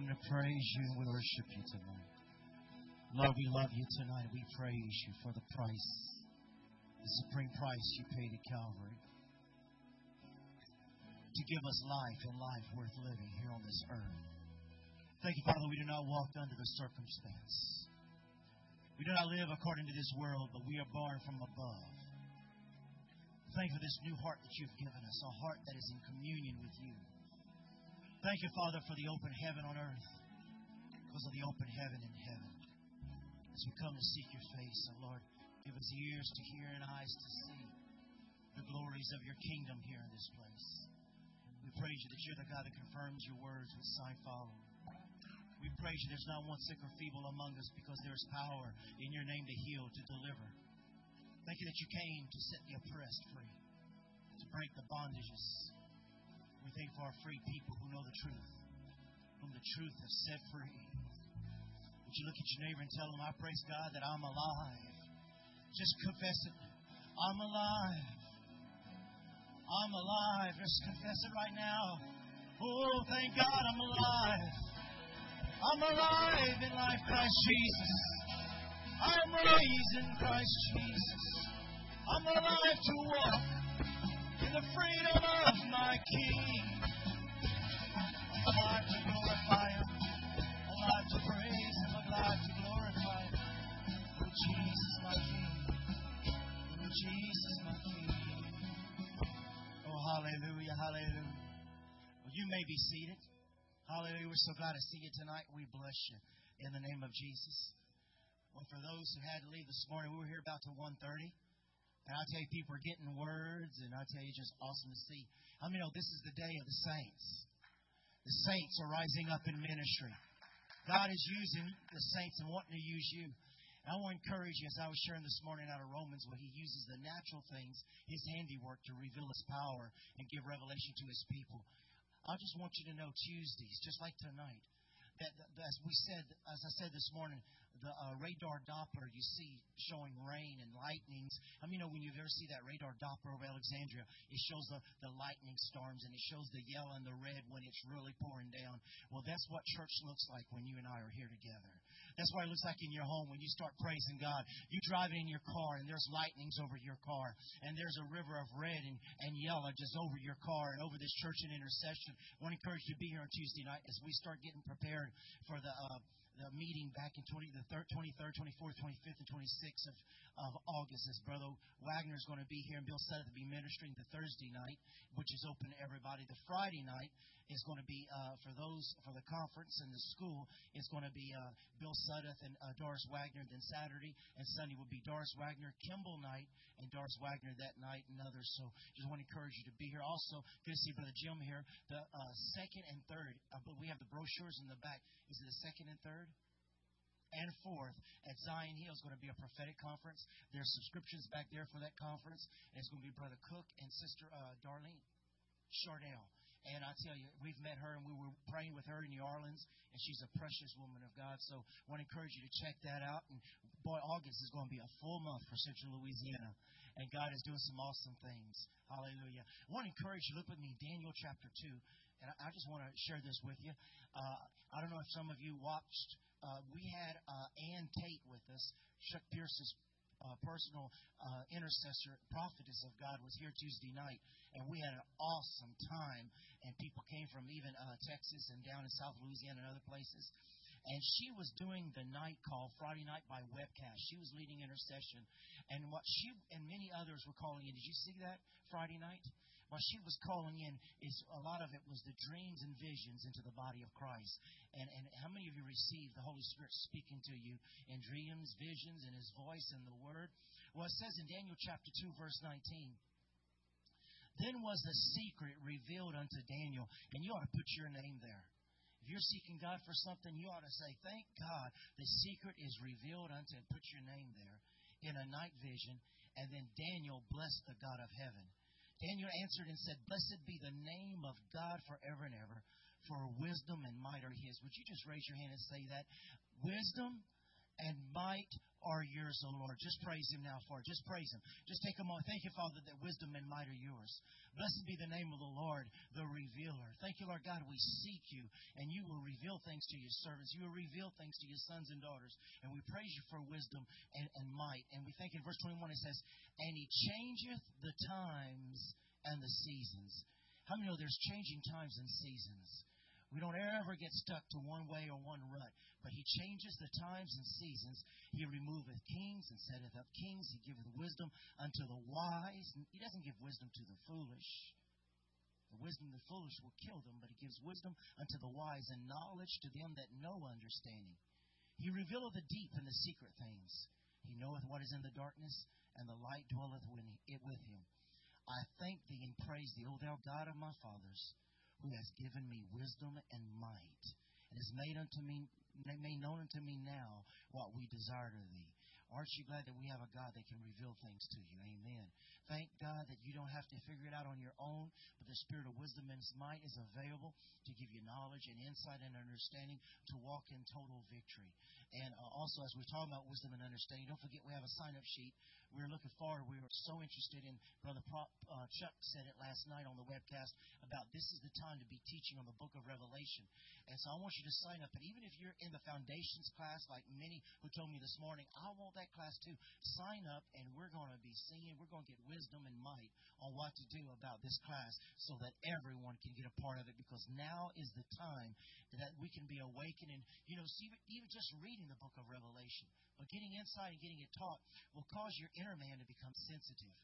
come to praise you and we worship you tonight. Lord, we love you tonight. We praise you for the price, the supreme price you paid at Calvary to give us life and life worth living here on this earth. Thank you, Father, we do not walk under the circumstance. We do not live according to this world, but we are born from above. Thank you for this new heart that you've given us, a heart that is in communion with you. Thank you, Father, for the open heaven on earth, because of the open heaven in heaven. As we come to seek your face, and Lord, give us ears to hear and eyes to see the glories of your kingdom here in this place. We praise you that you're the God that confirms your words with sign following. We praise you there's not one sick or feeble among us because there's power in your name to heal, to deliver. Thank you that you came to set the oppressed free, to break the bondages. We thank for our free people who know the truth, whom the truth has set free. Would you look at your neighbor and tell him, I praise God that I'm alive. Just confess it. I'm alive. I'm alive. Just confess it right now. Oh, thank God I'm alive. I'm alive in life, Christ Jesus. I'm raised in Christ Jesus. I'm alive to walk the freedom of my King. I'm alive to glorify Him. I'm alive to praise Him. I'm alive to glorify Him. Oh, Jesus, my King. Oh, Jesus, my King. Oh, hallelujah, hallelujah. Well, you may be seated. Hallelujah. We're so glad to see you tonight. We bless you in the name of Jesus. Well, for those who had to leave this morning, we were here about to 1.30. And I tell you, people are getting words, and I tell you, just awesome to see. I mean, oh, this is the day of the saints. The saints are rising up in ministry. God is using the saints and wanting to use you. And I want to encourage you, as I was sharing this morning out of Romans, where He uses the natural things, His handiwork, to reveal His power and give revelation to His people. I just want you to know Tuesdays, just like tonight, that, that as we said, as I said this morning, the uh, radar Doppler you see showing rain and lightnings. I mean, you know, when you ever see that radar Doppler over Alexandria, it shows the, the lightning storms and it shows the yellow and the red when it's really pouring down. Well, that's what church looks like when you and I are here together. That's what it looks like in your home when you start praising God. You drive in your car and there's lightnings over your car and there's a river of red and, and yellow just over your car and over this church in intercession. I want to encourage you to be here on Tuesday night as we start getting prepared for the uh, the meeting back in 20, the 3rd, 23rd, 24th, 25th, and 26th of, of August as Brother Wagner is going to be here and Bill Sutter to be ministering the Thursday night, which is open to everybody. The Friday night is going to be uh, for those for the conference and the school. It's going to be uh, Bill Sutter and uh, Doris Wagner. Then Saturday and Sunday will be Doris Wagner, Kimball night, and Doris Wagner that night, and others. So just want to encourage you to be here. Also, good to see Brother Jim here. The uh, second and third, uh, but we have the brochures in the back. Is it the second and third? and fourth at Zion Hill is going to be a prophetic conference. There's subscriptions back there for that conference. And it's going to be Brother Cook and Sister uh, Darlene Chardell. And I tell you, we've met her and we were praying with her in New Orleans, and she's a precious woman of God. So I want to encourage you to check that out. And boy, August is going to be a full month for Central Louisiana, and God is doing some awesome things. Hallelujah. I want to encourage you, look with me, Daniel chapter 2. And I just want to share this with you. Uh, I don't know if some of you watched, uh, we had uh, Ann Tate with us, Chuck Pierce's uh, personal uh, intercessor, prophetess of God, was here Tuesday night, and we had an awesome time. And people came from even uh, Texas and down in South Louisiana and other places. And she was doing the night call Friday night by webcast. She was leading intercession, and what she and many others were calling in. Did you see that Friday night? What she was calling in is a lot of it was the dreams and visions into the body of Christ. And, and how many of you received the Holy Spirit speaking to you in dreams, visions, and His voice and the Word? Well, it says in Daniel chapter 2, verse 19. Then was the secret revealed unto Daniel, and you ought to put your name there. If you're seeking God for something, you ought to say, Thank God the secret is revealed unto, and put your name there in a night vision. And then Daniel blessed the God of heaven. Daniel answered and said, Blessed be the name of God forever and ever, for wisdom and might are his. Would you just raise your hand and say that? Wisdom and might are yours, O Lord. Just praise Him now for it. Just praise Him. Just take a moment. Thank you, Father, that wisdom and might are yours. Blessed be the name of the Lord, the revealer. Thank you, Lord God. We seek you, and you will reveal things to your servants. You will reveal things to your sons and daughters. And we praise you for wisdom and, and might. And we thank you in verse 21 it says, And He changeth the times and the seasons. How many know there's changing times and seasons? We don't ever get stuck to one way or one rut. But he changes the times and seasons. He removeth kings and setteth up kings. He giveth wisdom unto the wise. He doesn't give wisdom to the foolish. The wisdom of the foolish will kill them, but he gives wisdom unto the wise and knowledge to them that know understanding. He revealeth the deep and the secret things. He knoweth what is in the darkness, and the light dwelleth with him. I thank thee and praise thee, O thou God of my fathers who has given me wisdom and might, and has made unto me made known unto me now what we desire of thee. Aren't you glad that we have a God that can reveal things to you? Amen. Thank God that you don't have to figure it out on your own, but the spirit of wisdom and might is available to give you knowledge and insight and understanding to walk in total victory. And uh, also, as we're talking about wisdom and understanding, don't forget we have a sign up sheet. We're looking forward. We were so interested in Brother Pro, uh, Chuck said it last night on the webcast about this is the time to be teaching on the book of Revelation. And so I want you to sign up. And even if you're in the foundations class, like many who told me this morning, I want that class too. Sign up, and we're going to be seeing, we're going to get wisdom and might on what to do about this class so that everyone can get a part of it because now is the time that we can be awakened. And, you know, even just reading the book of Revelation, but getting inside and getting it taught will cause your inner man to become sensitive.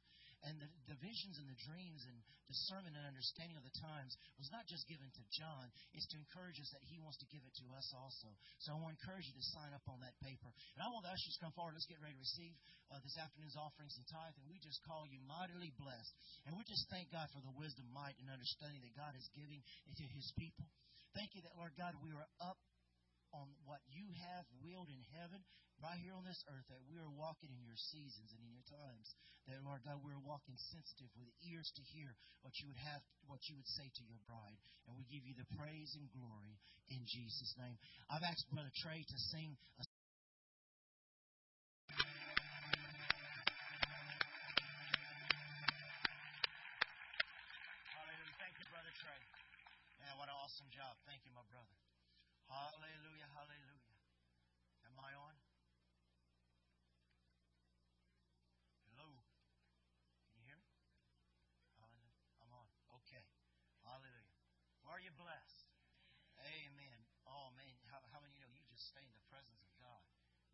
And the, the visions and the dreams and discernment and understanding of the times was not just given to John, it's to encourage us that he wants to give it to us also. So I want to encourage you to sign up on that paper. And I want the ushers to come forward. Let's get ready to receive uh, this afternoon's offerings and tithe. And we just call you mightily blessed. And we just thank God for the wisdom, might, and understanding that God is giving to his people. Thank you that, Lord God, we are up on what you have willed in heaven right here on this earth, that we are walking in your seasons and in your times. That, Lord God, we're walking sensitive with ears to hear what you would have, what you would say to your bride. And we give you the praise and glory in Jesus' name. I've asked Brother Trey to sing a Hallelujah. Thank you, Brother Trey. Man, what an awesome job. Thank you, my brother. Hallelujah, hallelujah. Am I on? Are you blessed? Amen. Oh, man. How, how many know you just stay in the presence of God?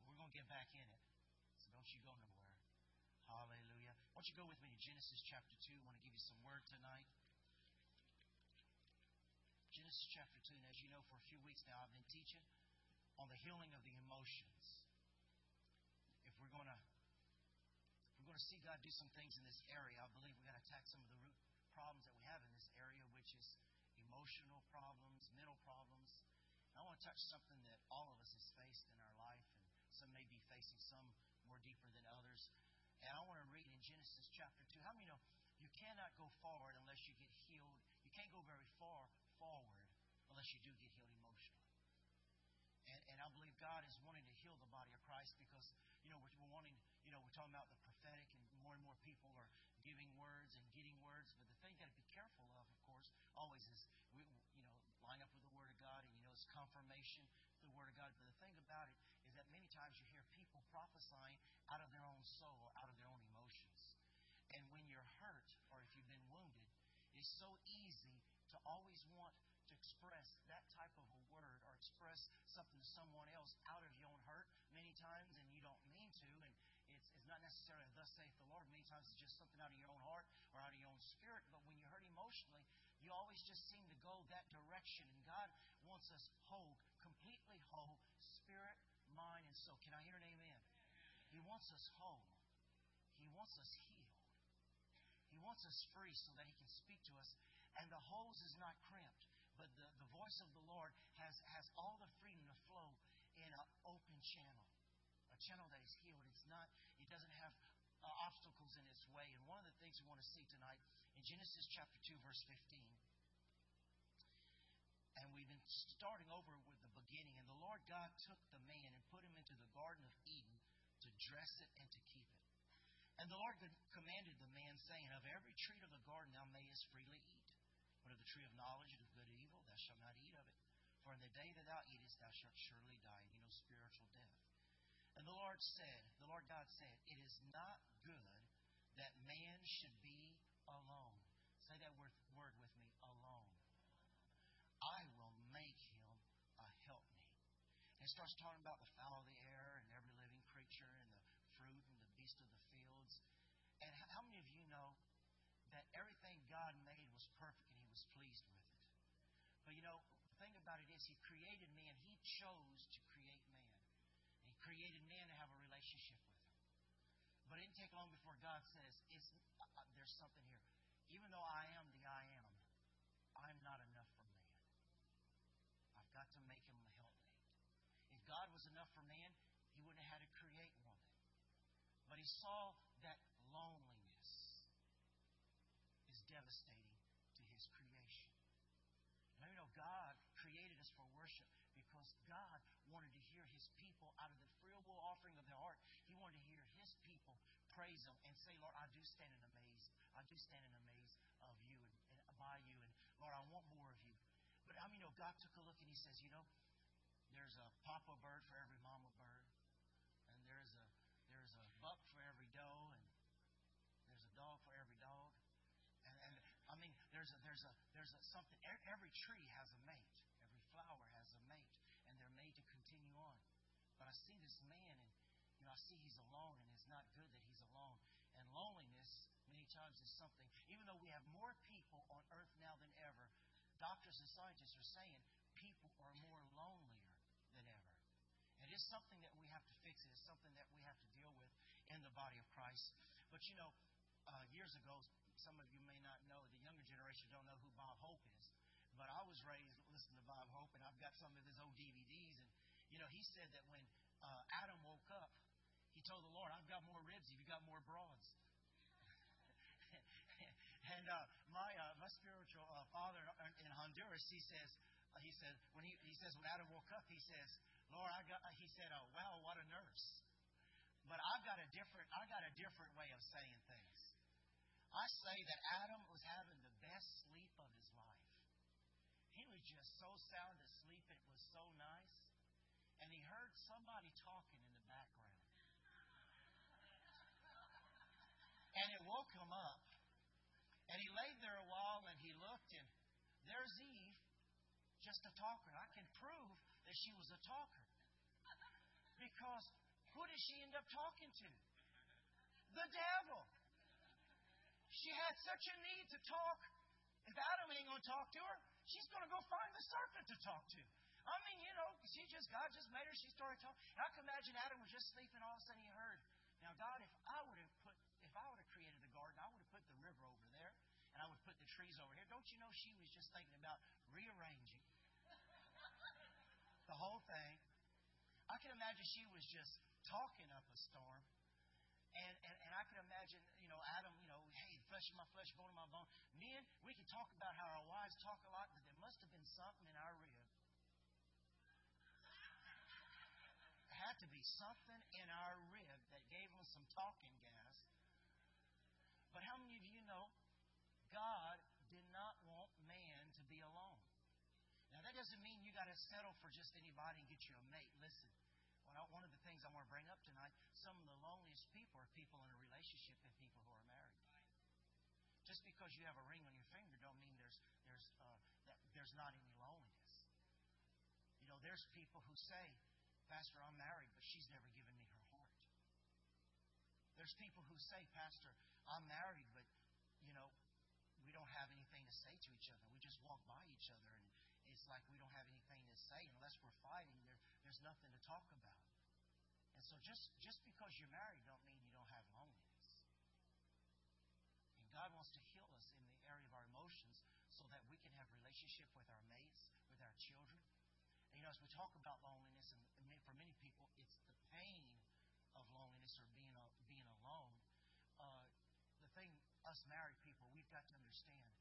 We're going to get back in it. So don't you go nowhere. Hallelujah. Why don't you go with me to Genesis chapter 2? I want to give you some word tonight. Genesis chapter 2. And as you know, for a few weeks now, I've been teaching on the healing of the emotions. If we're going to we're going to see God do some things in this area, I believe we've got to attack some of the root problems that we have in this area, which is emotional problems, mental problems. And I want to touch something that all of us has faced in our life, and some may be facing some more deeper than others. And I want to read in Genesis chapter 2. How many know you cannot go forward unless you get healed? You can't go very far forward unless you do get healed emotionally. And, and I believe God is wanting to heal the body of Christ because, you know, we're, we're wanting, you know, we're talking about the prophetic, and more and more people are giving words and getting words. But the thing you got to be careful of, of course, always is we, you know, line up with the Word of God, and you know it's confirmation the Word of God. But the thing about it is that many times you hear people prophesying out of their own soul, out of their own emotions. And when you're hurt or if you've been wounded, it's so easy to always want to express that type of a word or express something to someone else out of your own hurt many times, and you don't mean to. And it's, it's not necessarily thus saith the Lord. Many times it's just something out of your own heart or out of your own spirit. But when you're hurt emotionally, you always just seem to go that direction. And God wants us whole, whole, spirit, mind, and soul. Can I hear an amen? He wants us whole. He wants us healed. He wants us free so that He can speak to us. And the hose is not crimped, but the, the voice of the Lord has, has all the freedom to flow in an open channel. A channel that is healed. It's not, it doesn't have uh, obstacles in its way. And one of the things we want to see tonight in Genesis chapter 2, verse 15. And we've been starting over with beginning. And the Lord God took the man and put him into the Garden of Eden to dress it and to keep it. And the Lord commanded the man, saying, Of every tree of the garden thou mayest freely eat. But of the tree of knowledge of good and evil thou shalt not eat of it. For in the day that thou eatest thou shalt surely die, you know, spiritual death. And the Lord said, the Lord God said, It is not good that man should be alone. Say that word, word with me, alone. I will make him a helpmate. And it starts talking about the fowl of the air and every living creature and the fruit and the beast of the fields. And how many of you know that everything God made was perfect and He was pleased with it? But you know, the thing about it is, He created man. He chose to create man. He created man to have a relationship with Him. But it didn't take long before God says, it's, uh, "There's something here. Even though I am the I am, I'm not enough for man." got to make him a helpmate. If God was enough for man, he wouldn't have had to create woman. But he saw that loneliness is devastating to his creation. Now you know God created us for worship because God wanted to hear His people out of the free will offering of their heart. He wanted to hear His people praise Him and say, Lord, I do stand in amaze. I do stand in amaze of you and, and by you. And Lord, I want more of you. But I mean, you know, God took a look and He says, you know, there's a papa bird for every mama bird, and there's a there's a buck for every doe, and there's a dog for every dog, and, and I mean, there's a there's a there's a something. Every tree has a mate. Every flower has a mate, and they're made to continue on. But I see this man, and you know, I see he's alone, and it's not good that he's alone. And loneliness, many times, is something. Even though we have more people on earth now than ever, doctors and scientists are saying people are more ever. It's something that we have to fix. It is something that we have to deal with in the body of Christ. But you know, uh, years ago, some of you may not know, the younger generation don't know who Bob Hope is. But I was raised listening to Bob Hope, and I've got some of his old DVDs. And, you know, he said that when uh, Adam woke up, he told the Lord, I've got more ribs if you got more broads. And uh, my uh, my spiritual uh, father in Honduras, he says, uh, he said when he he says when Adam woke up, he says, Lord, I got. He said, oh, wow, what a nurse. But I've got a different I got a different way of saying things. I say that Adam was having the best sleep of his life. He was just so sound asleep, it was so nice. And he heard somebody talking in the background. And it woke him up. And he laid there a while and he looked, and there's Eve, just a talker. I can prove that she was a talker. Because who did she end up talking to? The devil. She had such a need to talk. If Adam ain't going to talk to her, she's going to go find the serpent to talk to. I mean, you know, she just, God just made her, she started talking. I can imagine Adam was just sleeping, all of a sudden he heard, Now, God, if I would have put if I would have created the garden, I would have put the river over there, and I would put the trees over here. Don't you know she was just thinking about rearranging the whole thing? I can imagine she was just talking up a storm. And, and, and I can imagine, you know, Adam, you know, hey, flesh of my flesh, bone of my bone. Men, we can talk about how our wives talk a lot, but there must have been something in our rib had to be something in our rib that gave them some talking gas but how many of you know God did not want man to be alone? Now, that doesn't mean you got to settle for just anybody and get you a mate. Listen, one of the things I want to bring up tonight, some of the loneliest people are people in a relationship and people who are married. Just because you have a ring on your finger don't mean there's there's uh, that there's not any loneliness. You know, there's people who say, "Pastor, I'm married, but she's never given me her heart." There's people who say, "Pastor, I'm married, but, you know, we don't have anything to say to each other. We just walk by each other, and it's like we don't have anything to say unless we're fighting. There, there's nothing to talk about. And so, just just because you're married, don't mean you don't have loneliness. And God wants to heal us in the area of our emotions, so that we can have relationship with our mates, with our children. And you know, as we talk about loneliness, and for many people, it's the pain of loneliness or being being alone. Uh, the thing us married people we've got to understand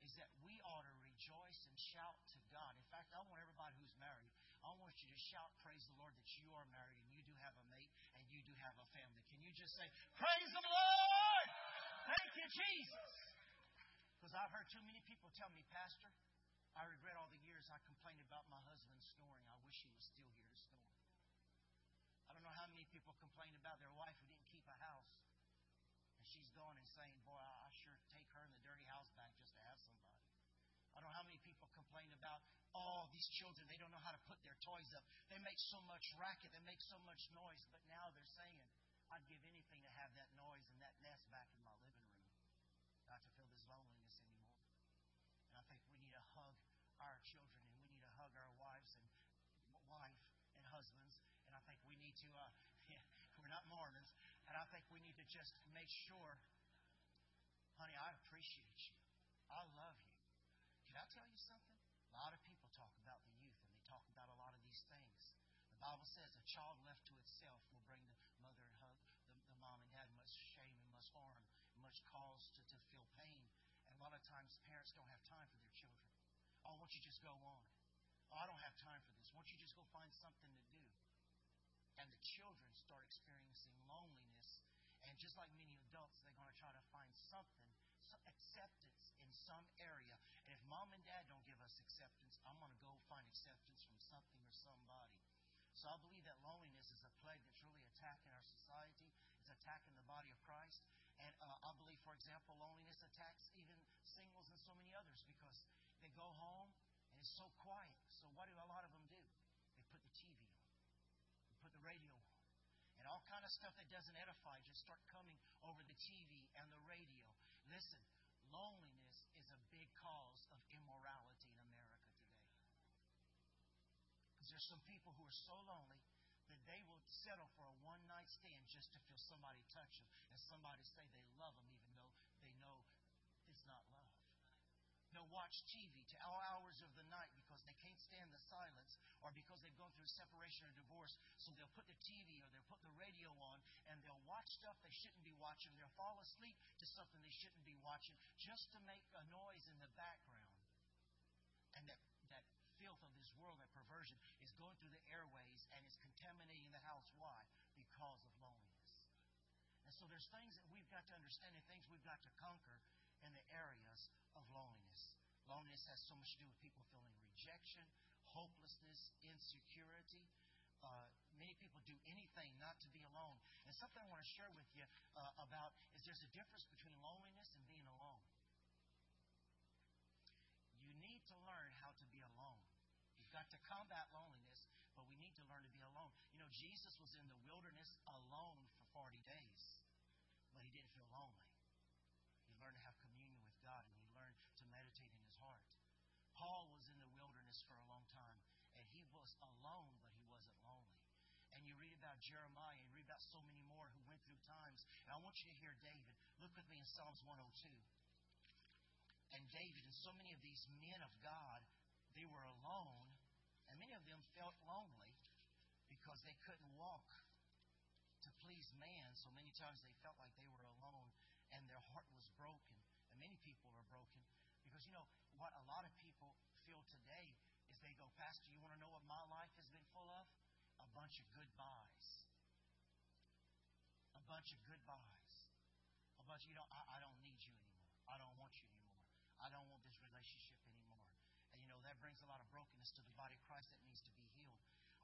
is that we ought to rejoice and shout to God. In fact, I want everybody who's married, I want you to shout, praise the Lord, that you are married and you do have a mate and you do have a family. Can you just say, Praise the Lord! Thank you, Jesus! Because I've heard too many people tell me, Pastor, I regret all the years I complained about my husband snoring. I wish he was still here to snore. I don't know how many people complain about their wife who didn't keep a house. And she's gone and saying, Boy, I sure take her in the dirty house back just to have somebody. I don't know how many people complain about, oh, these children, they don't know how to put their toys up. They make so much racket, they make so much noise, but now they're saying, I'd give anything to have that noise and that nest back in my living room, not to feel this loneliness anymore. And I think we need to hug our children and we need to hug our wives and wife and husbands. And I think we need to, uh, we're not Mormons, and I think we need to just make sure, honey, I appreciate you. I love you. Can I tell you something? A lot of people talk about the youth and they talk about a lot of these things. The Bible says a child left to itself will bring the mother and hug, the, the mom and dad much shame and much harm, much cause to, to feel pain. And a lot of times parents don't have time for their children. Oh, won't you just go on? Oh, I don't have time for this. Won't you just go find something to do? And the children start experiencing loneliness. And just like many adults, they're going to try to find something, some acceptance in some area. And if mom and dad don't give us acceptance, I'm going to go find acceptance from something or somebody. So I believe that loneliness is a plague that's really attacking our society. It's attacking the body of Christ. And uh, I believe, for example, loneliness attacks even singles and so many others because they go home and it's so quiet. So what do a lot of them do? They put the TV on. They put the radio on. And all kind of stuff that doesn't edify just start coming over the TV and the radio. Listen, loneliness is a big cause of immorality in America today. Because there's some people who are so lonely that they will settle for a one night stand just to feel somebody touch them and somebody say they love them, even though they know it's not love. They'll watch TV to all hours of the night because they can't stand the silence or because they've gone through separation or divorce. So they'll put the TV or they'll put the radio on and they'll watch stuff they shouldn't be watching. They'll fall asleep to something they shouldn't be watching just to make a noise in the background. And that, that filth of this world, that perversion, is going through the airways and is contaminating the house. Why? Because of loneliness. And so there's things that we've got to understand and things we've got to conquer in the areas of loneliness. Loneliness has so much to do with people feeling rejection, hopelessness, insecurity. Uh, many people do anything not to be alone. And something I want to share with you uh, about is there's a difference between loneliness and being alone. You need to learn how to be alone. You've got to combat loneliness, learn to be alone. You know, Jesus was in the wilderness alone for 40 days, but he didn't feel lonely. He learned to have communion with God and he learned to meditate in his heart. Paul was in the wilderness for a long time, and he was alone, but he wasn't lonely. And you read about Jeremiah, and read about so many more who went through times. And I want you to hear David. Look with me in Psalms 102. And David and so many of these men of God, they were alone, and many of them felt lonely because they couldn't walk to please man. So many times they felt like they were alone and their heart was broken. And many people are broken because, you know, what a lot of people feel today is they go, Pastor, you want to know what my life has been full of? A bunch of goodbyes. A bunch of goodbyes. A bunch of, you know, I, I don't need you anymore. I don't want you anymore. I don't want this relationship anymore. And, you know, that brings a lot of brokenness to the body of Christ that needs to be healed.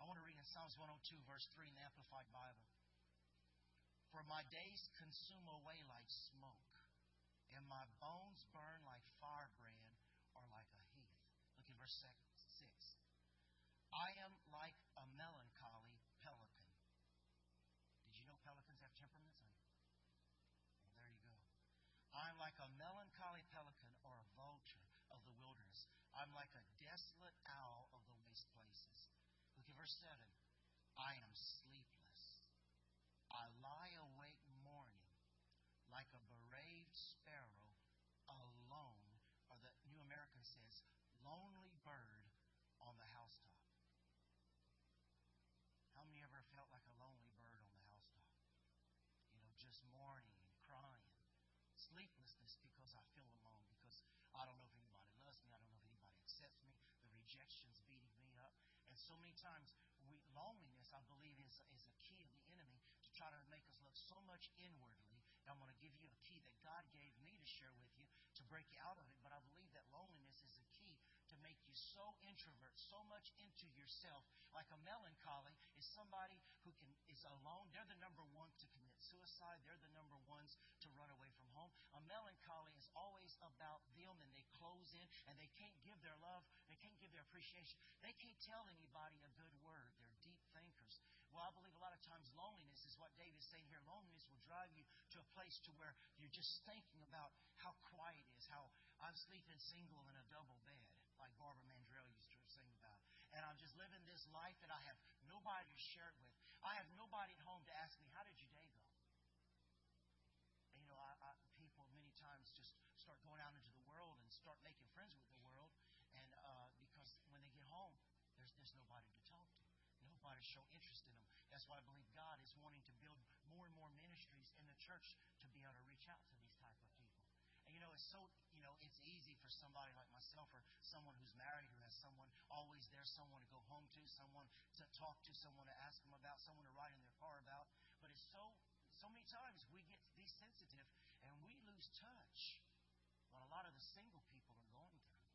I want to read in Psalms 102, verse 3 in the Amplified Bible. For my days consume away like smoke, and my bones burn like firebrand or like a heath. Look at verse 6. I am like a melancholy pelican. Did you know pelicans have temperaments? Well, there you go. I'm like a melancholy pelican or a vulture of the wilderness. I'm like a desolate owl of the waste places. Verse 7. I am sleepless. I lie awake mourning like a bereaved sparrow alone, or the New American says, lonely bird on the housetop. How many ever felt like a lonely bird on the housetop? You know, just mourning and crying. Sleeplessness because I feel alone, because I don't know if anybody loves me, I don't know if anybody accepts me, the rejection's beating me up. And so many times we loneliness I believe, is, is a key of the enemy to try to make us look so much inwardly. And I'm going to give you a key that God gave me to share with you to break you out of it. But I believe that loneliness is a key to make you so introvert, so much into yourself. Like a melancholy is somebody who can is alone. They're the number one to commit suicide. They're the number ones to run away from home. A melancholy is always about them, and close in, and they can't give their love. They can't give their appreciation. They can't tell anybody a good word. They're deep thinkers. Well, I believe a lot of times loneliness is what David's saying here. Loneliness will drive you to a place to where you're just thinking about how quiet it is, how I'm sleeping single in a double bed, like Barbara Mandrell used to sing about. And I'm just living this life that I have nobody to share it with. I have nobody at home to ask me, how did your day go? And, you know, I, I, people many times just start going out into the world and start making friends with the world, and uh, because when they get home, there's there's nobody to talk to nobody show interest in them. That's why I believe God is wanting to build more and more ministries in the church to be able to reach out to these type of people. And you know, it's so you know, it's easy for somebody like myself or someone who's married who has someone always there, someone to go home to, someone to talk to, someone to ask them about, someone to ride in their car about. But it's so so many times we get desensitive and we lose touch what a lot of the single people are going through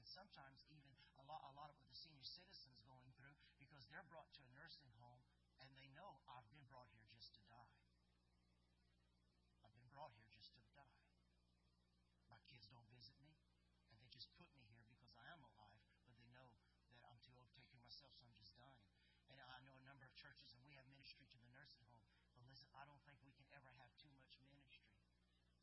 and sometimes even a lot, a lot of what the senior citizens going through because they're brought to a nursing home and they know I've been brought here just to die. I've been brought here just to die. My kids don't visit me, and they just put me here because I am alive, but they know that I'm too old to take care of myself, so I'm just dying. And I know a number of churches, and we have ministry to the nursing home. But listen, I don't think we can ever have too much ministry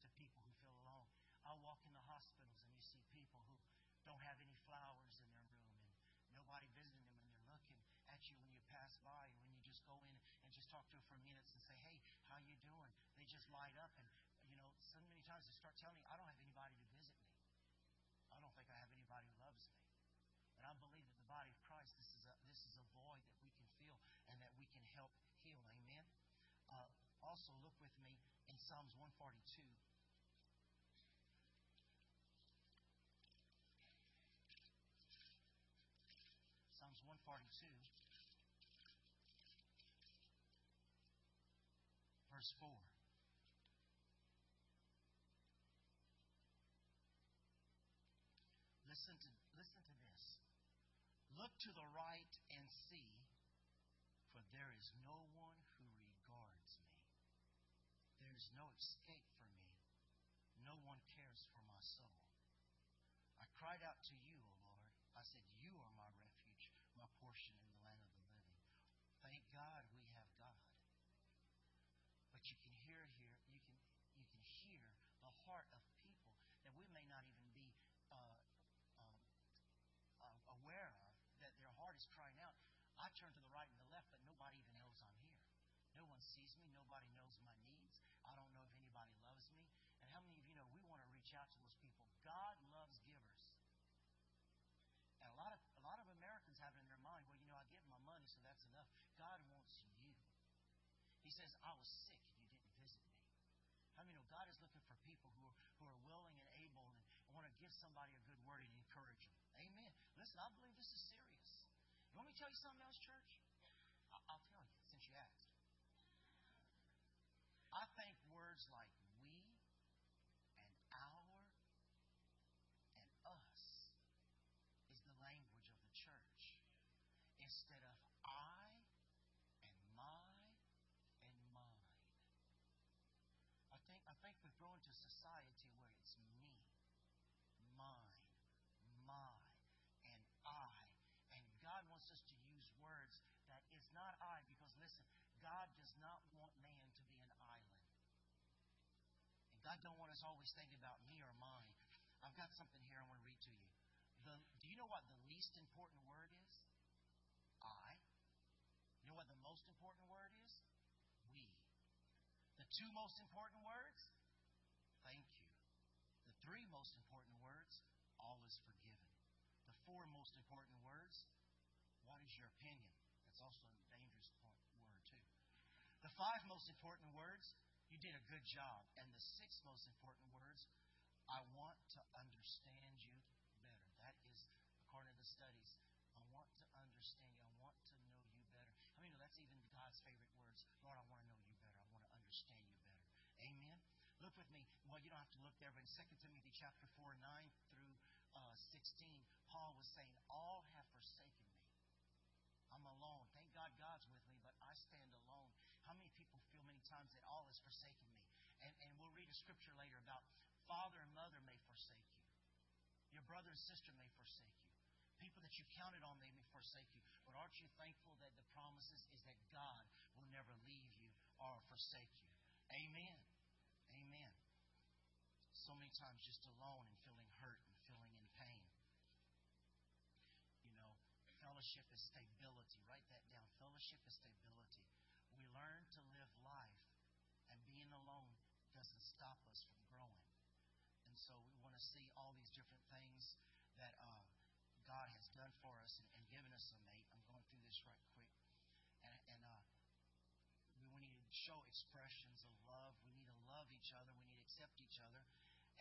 to people who feel alone. I walk in the hospitals, and you see people who don't have any flowers in their room and nobody visiting them and they're looking at you when you pass by and when you just go in and just talk to them for minutes and say, Hey, how you doing? They just light up and you know, so many times they start telling me, I don't have anybody to visit me. I don't think I have anybody who loves me. And I believe that the body of Christ, this is a this is a void that we can feel and that we can help heal. Amen. Uh, also, look with me in Psalms 142. Psalms 142, verse 4. Listen to, listen to this. Look to the right and see, for there is no one who regards me. There is no escape for me. No one cares for my soul. I cried out to you, O Lord. I said, You are my refuge my portion in the land of the living. Thank God. But you can hear here, you can you can hear the heart of people that we may not even be uh, um, uh, aware of that their heart is crying out. I turn to the right and the left, but nobody even knows I'm here. No one sees me. Nobody knows my needs. I don't know if anybody loves me. And how many of you know we want to reach out to those people? God loves givers. And a lot of a lot of Americans have it in their mind, well, you know, I give my money, so that's enough. God wants you. He says, I was sick you didn't visit me. How many know God is looking for people who are, who are willing and able and, and want to give somebody a good word and encourage them? Amen. Listen, I believe this is serious. You want me to tell you something else, church? I'll tell you, since you asked. I think words like we and our and us is the language of the church instead of I and my and mine. I think I think we've grown to society where it's me, mine, my, and I. And God wants us to use words that is not I, because listen, God does not want man to be an island. God don't want us always thinking about me or mine. I've got something here I want to read to you. The, do you know what the least important word is? I. You know what the most important word is? We. The two most important words? Thank you. The three most important words? All is forgiven. The four most important words? What is your opinion? That's also a dangerous point, word, too. The five most important words? You did a good job. And the six most important words, I want to understand you better. That is, according to the studies, I want to understand you. I want to know you better. I mean, that's even God's favorite words. Lord, I want to know you better. I want to understand you better. Amen. Look with me. Well, you don't have to look there, but in 2 Timothy chapter 4, 9 through uh, 16, Paul was times that all has forsaken me? And, and we'll read a scripture later about father and mother may forsake you. Your brother and sister may forsake you. People that you counted on, may forsake you. But aren't you thankful that the promises is that God will never leave you or forsake you? Amen. Amen. So many times just alone and feeling hurt and feeling in pain. You know, fellowship is stability. Write that down. Fellowship is stability. We learn to live life, and being alone doesn't stop us from growing. And so we want to see all these different things that uh, God has done for us and, and given us a mate. I'm going through this right quick. And, and uh, we need to show expressions of love. We need to love each other. We need to accept each other.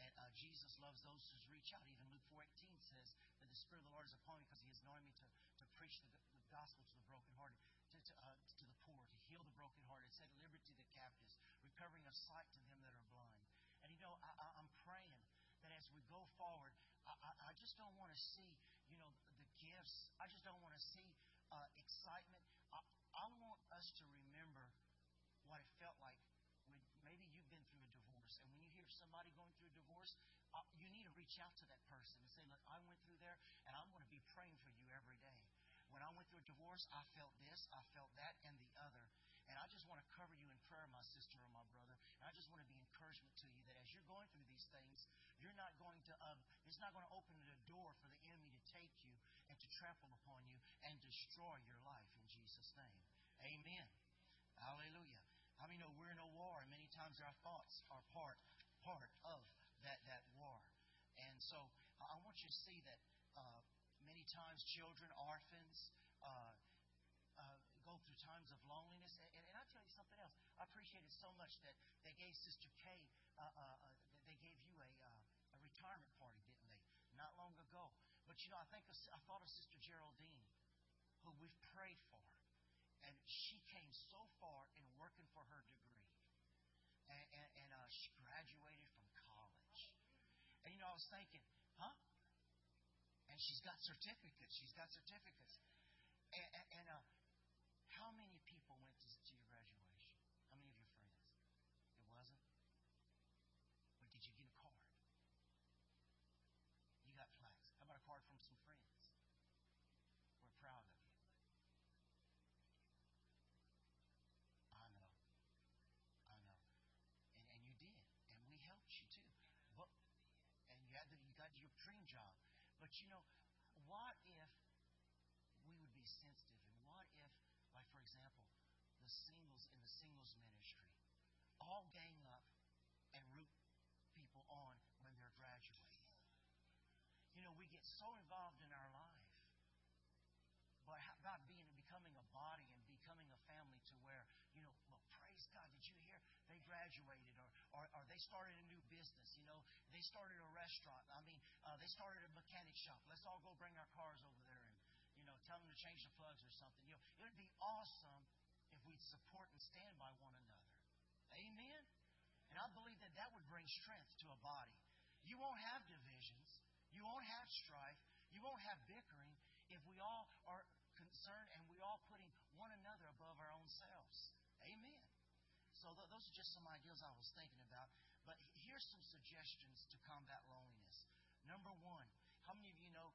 And uh, Jesus loves those who reach out. Even Luke 4.18 says that the Spirit of the Lord is upon me because He has anointed me to, to preach the, the gospel to the brokenhearted, to, to, uh, to the poor, to heal the brokenhearted, set liberty to the captives, recovering of sight to them that are you know, I, I'm praying that as we go forward, I, I, I just don't want to see, you know, the gifts. I just don't want to see uh, excitement. I, I want us to remember what it felt like when maybe you've been through a divorce, and when you hear somebody going through a divorce, uh, you need to reach out to that person and say, "Look, I went through there, and I'm going to be praying for you every day." When I went through a divorce, I felt this, I felt that, and the other. I just want to cover you in prayer, my sister or my brother. And I just want to be encouragement to you that as you're going through these things, you're not going to, um, it's not going to open the door for the enemy to take you and to trample upon you and destroy your life in Jesus' name. Amen. Hallelujah. I mean, know we're in a war, and many times our thoughts are part part of that that war. And so I want you to see that uh, many times children, orphans, uh, times of loneliness. And, and, I'll tell you something else. I appreciate it so much that they gave Sister Kay, uh, uh, uh they gave you a, uh, a retirement party, didn't they? Not long ago. But you know, I think of, I thought of Sister Geraldine, who we've prayed for and she came so far in working for her degree. And, and, and uh, she graduated from college. And you know, I was thinking, huh? And she's got certificates. She's got certificates. And, and, and uh, how many people went to, your graduation? How many of your friends? It wasn't? But did you get a card? You got flags. How about a card from some friends? We're proud of you. I know. I know. And, and you did. And we helped you too. But, and you. had the, you got your dream job. But you know, what if we would be sensitive? And what if, like for example, the singles in the singles ministry all gang up and root people on when they're graduating? You know, we get so involved in our life but about being becoming a body and becoming a family to where, you know, well, praise God, did you hear they graduated or, or, or they started a new business, you know, they started a restaurant. I mean, uh, they started a mechanic shop. Let's all go bring our cars over there and, you know, tell them to change the plugs or something. You know, it would be awesome we'd support and stand by one another. Amen? And I believe that that would bring strength to a body. You won't have divisions. You won't have strife. You won't have bickering if we all are concerned and we all putting one another above our own selves. Amen. So th- those are just some ideas I was thinking about. But here's some suggestions to combat loneliness. Number one, how many of you know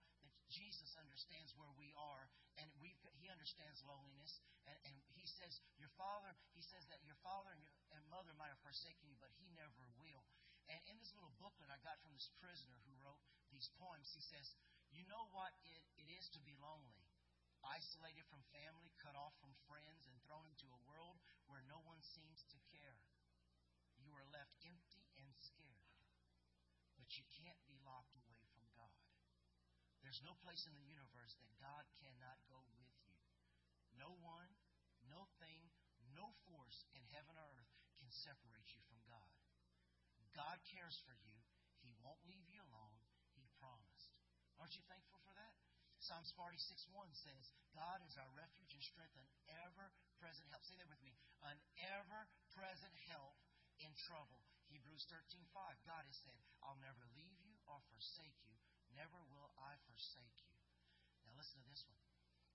Jesus understands where we are, and we He understands loneliness, and, and He says your father. He says that your father and, your, and mother might have forsaken you, but He never will. And in this little booklet I got from this prisoner who wrote these poems, he says, "You know what it, it is to be lonely." isolated from family, cut off from friends, and thrown into a world where no one seems to care. You are left empty and scared. But you can't be locked away from God. There's no place in the universe that God cannot go with you. No one, no thing, no force in heaven or earth can separate you from God. God cares for you. He won't leave you alone. He promised. Aren't you thankful for that? Psalms 46 1 says, God is our refuge and strength, an ever present help. Say that with me. An ever present help in trouble. Hebrews 13:5. God has said, I'll never leave you or forsake you. Never will I forsake you. Now listen to this one.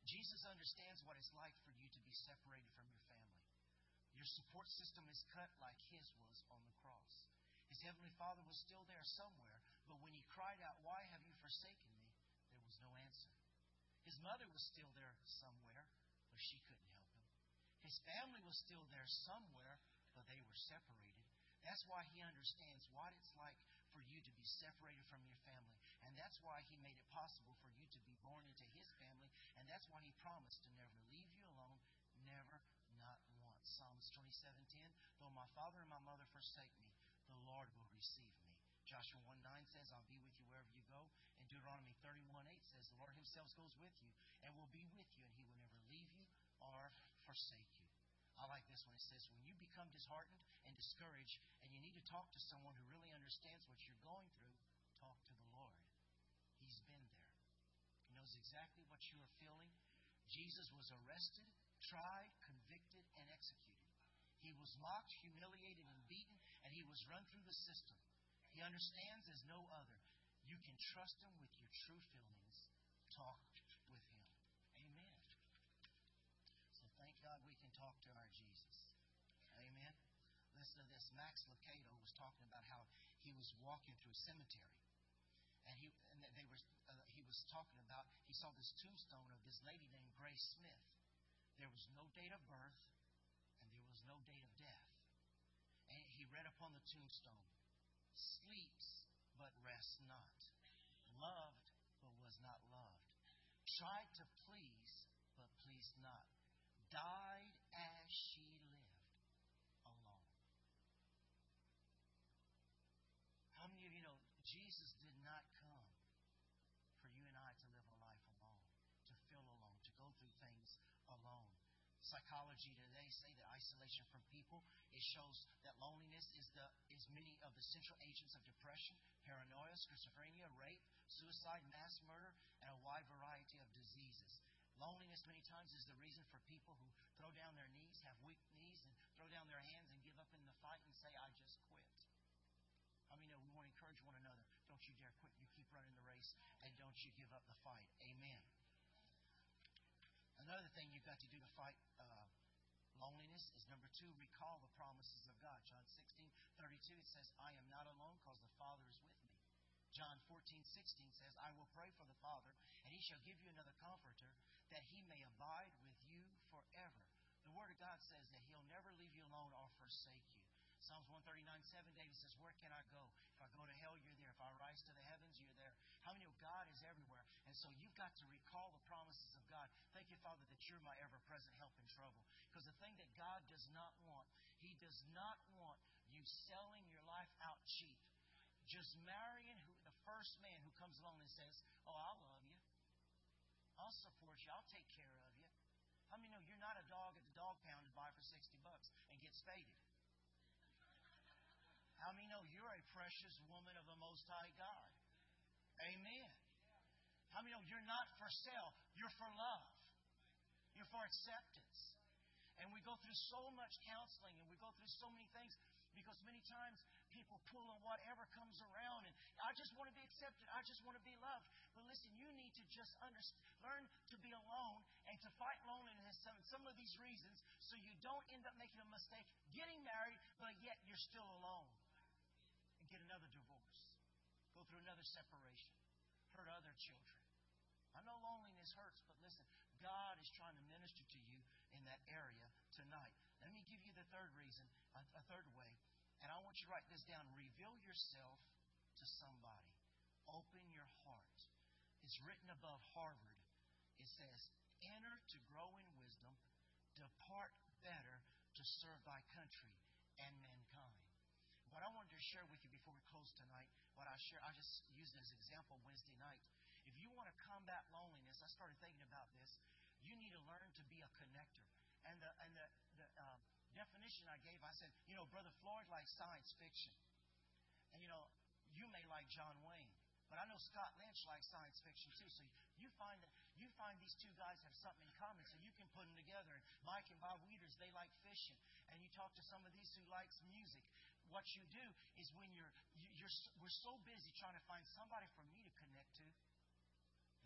Jesus understands what it's like for you to be separated from your family. Your support system is cut like his was on the cross. His heavenly Father was still there somewhere, but when he cried out, Why have you forsaken me? there was no answer. His mother was still there somewhere, but she couldn't help him. His family was still there somewhere, but they were separated. That's why he understands what it's like for you to be separated from your family. And that's why he made it possible for you to be born into his family. And that's why he promised to never leave you alone, never, not once. Psalms 27:10, though my father and my mother forsake me, the Lord will receive me. Joshua 1 9 says, I'll be with you wherever you go. And Deuteronomy 31 8 says, The Lord Himself goes with you and will be with you, and He will never leave you or forsake you. I like this one. It says, when you become disheartened and discouraged and you need to talk to someone who really understands what you're going through, talk to the Lord. He's been there. He knows exactly what you are feeling. Jesus was arrested, tried, convicted, and executed. He was mocked, humiliated, and beaten, and he was run through the system. He understands as no other. You can trust him with your true feelings. Talk with him. Amen. So thank God we can talk to our Jesus. Amen. Listen to this. Max Lucado was talking about how he was walking through a cemetery. And he and they were uh, he was talking about he saw this tombstone of this lady named Grace Smith. There was no date of birth and there was no date of death. And he read upon the tombstone, sleeps but rests not, loved but was not loved, tried to please but pleased not, died as she lived alone. How many of you know Jesus did not come for you and I to live a life alone, to feel alone, to go through things alone? Psychology today say that isolation from people it shows that loneliness is the is many of the central agents of depression, paranoia, schizophrenia, rape, suicide, mass murder, and a wide variety of diseases. Loneliness many times is the reason for people who throw down their knees, have weak knees, and throw down their hands and give up in the fight and say, I just quit. I mean, we want to encourage one another. Don't you dare quit. You keep running the race, and don't you give up the fight. Amen. Another thing you've got to do to fight uh, loneliness is number two, recall the promises of God. John 16, 32, it says, I am not alone because the Father is with me. John 14, 16 says, I will pray for the Father, and he shall give you another comforter, that he may abide with you forever. The Word of God says that he'll never leave you alone or forsake you. Psalms 139, 7, David says, Where can I go? If I go to hell, you're there. If I rise to the heavens, you're there. How many know God is everywhere? And so you've got to recall the promises God. Thank you, Father, that you're my ever present help in trouble. Because the thing that God does not want, He does not want you selling your life out cheap just marrying who, the first man who comes along and says, Oh, I'll love you. I'll support you. I'll take care of you. How many know you're not a dog at the dog pound to buy for 60 bucks and get spaded? How many know you're a precious woman of the Most High God? Amen. How many know you're not for sale? You're for love. You're for acceptance. And we go through so much counseling and we go through so many things because many times people pull on whatever comes around and I just want to be accepted. I just want to be loved. But listen, you need to just understand, learn to be alone and to fight loneliness some, some of these reasons so you don't end up making a mistake getting married, but yet you're still alone and get another divorce, go through another separation, hurt other children. I know loneliness hurts, but listen, God is trying to minister to you in that area tonight. Let me give you the third reason, a, a third way. And I want you to write this down. Reveal yourself to somebody. Open your heart. It's written above Harvard. It says, Enter to grow in wisdom, depart better to serve thy country and mankind. What I wanted to share with you before we close tonight, what I share, I just used as an example Wednesday night. You want to combat loneliness, I started thinking about this. You need to learn to be a connector. And the, and the, the uh, definition I gave, I said, you know, Brother Floyd likes science fiction. And, you know, you may like John Wayne. But I know Scott Lynch likes science fiction too. So you find that you find these two guys have something in common, so you can put them together. And Mike and Bob Wieters, they like fishing, and you talk to some of these who likes music. what you do is when you're, you're, we're so busy trying to find somebody for me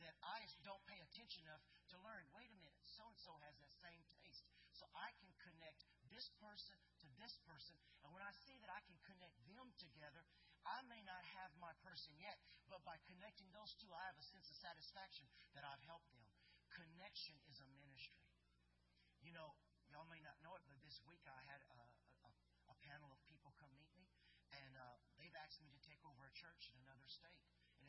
that I don't pay attention enough to learn. Wait a minute, so and so has that same taste. So I can connect this person to this person. And when I see that I can connect them together, I may not have my person yet, but by connecting those two, I have a sense of satisfaction that I've helped them. Connection is a ministry. You know, y'all may not know it, but this week I had a, a, a panel of people come meet me, and uh, they've asked me to take over a church in another state.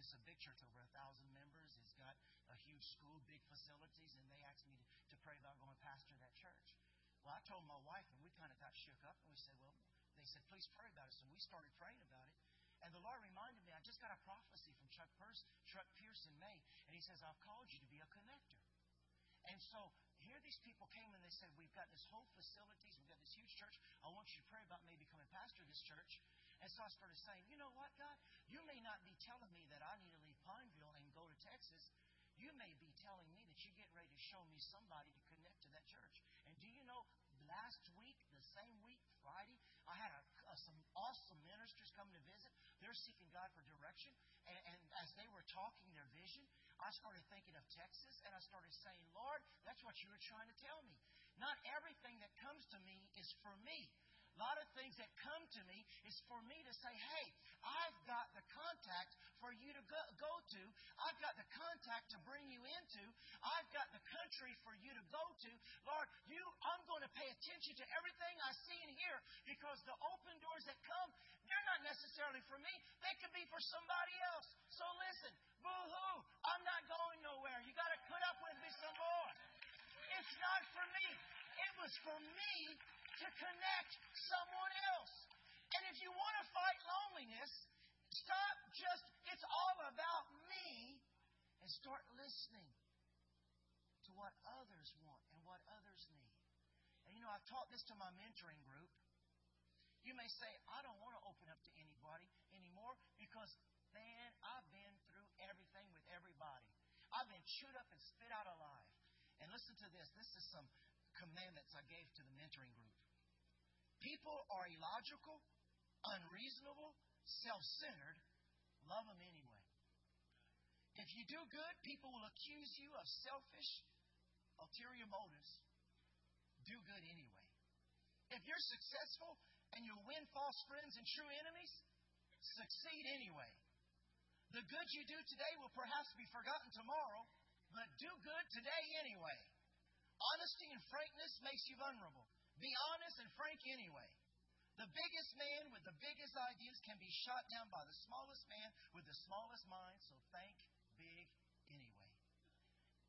It's a big church, over a thousand members. It's got a huge school, big facilities, and they asked me to, to pray about going pastor that church. Well, I told my wife, and we kind of got shook up, and we said, well, they said, please pray about it. So we started praying about it. And the Lord reminded me, I just got a prophecy from Chuck, Pierce, Chuck in May, and he says, I've called you to be a connector. And so here these people came and they said, We've got this whole facilities, we've got this huge church. I want you to pray about maybe becoming pastor of this church. And so I started saying, you know what, God? You may not be telling me that I need to leave Pineville and go to Texas. You may be telling me that you're getting ready to show me somebody to connect to that church. And do you know, last week, the same week, Friday, I had a, a, some awesome ministers coming to visit. They're seeking God for direction. And, and as they were talking their vision, I started thinking of Texas, and I started saying, Lord, that's what you were trying to tell me. Not everything that comes to me is for me. A lot of things that come to me is for me to say, hey, I've got the contact for you to go, go to. I've got the contact to bring you into. I've got the country for you to go to. Lord, you, I'm going to pay attention to everything I see and hear because the open doors that come, they're not necessarily for me. They could be for somebody else. So listen, boo-hoo, I'm not going nowhere. You got to put up with me some more. It's not for me. It was for me to connect someone else. And if you want to fight loneliness, stop just, it's all about me, and start listening to what others want and what others need. And you know, I've taught this to my mentoring group. You may say, I don't want to open up to anybody anymore because, man, I've been through everything with everybody. I've been chewed up and spit out alive. And listen to this. This is some commandments I gave to the mentoring group. People are illogical, unreasonable, self centered. Love them anyway. If you do good, people will accuse you of selfish, ulterior motives. Do good anyway. If you're successful and you win false friends and true enemies, succeed anyway. The good you do today will perhaps be forgotten tomorrow, but do good today anyway. Honesty and frankness makes you vulnerable. Be honest and frank anyway. The biggest man with the biggest ideas can be shot down by the smallest man with the smallest mind, so think big anyway.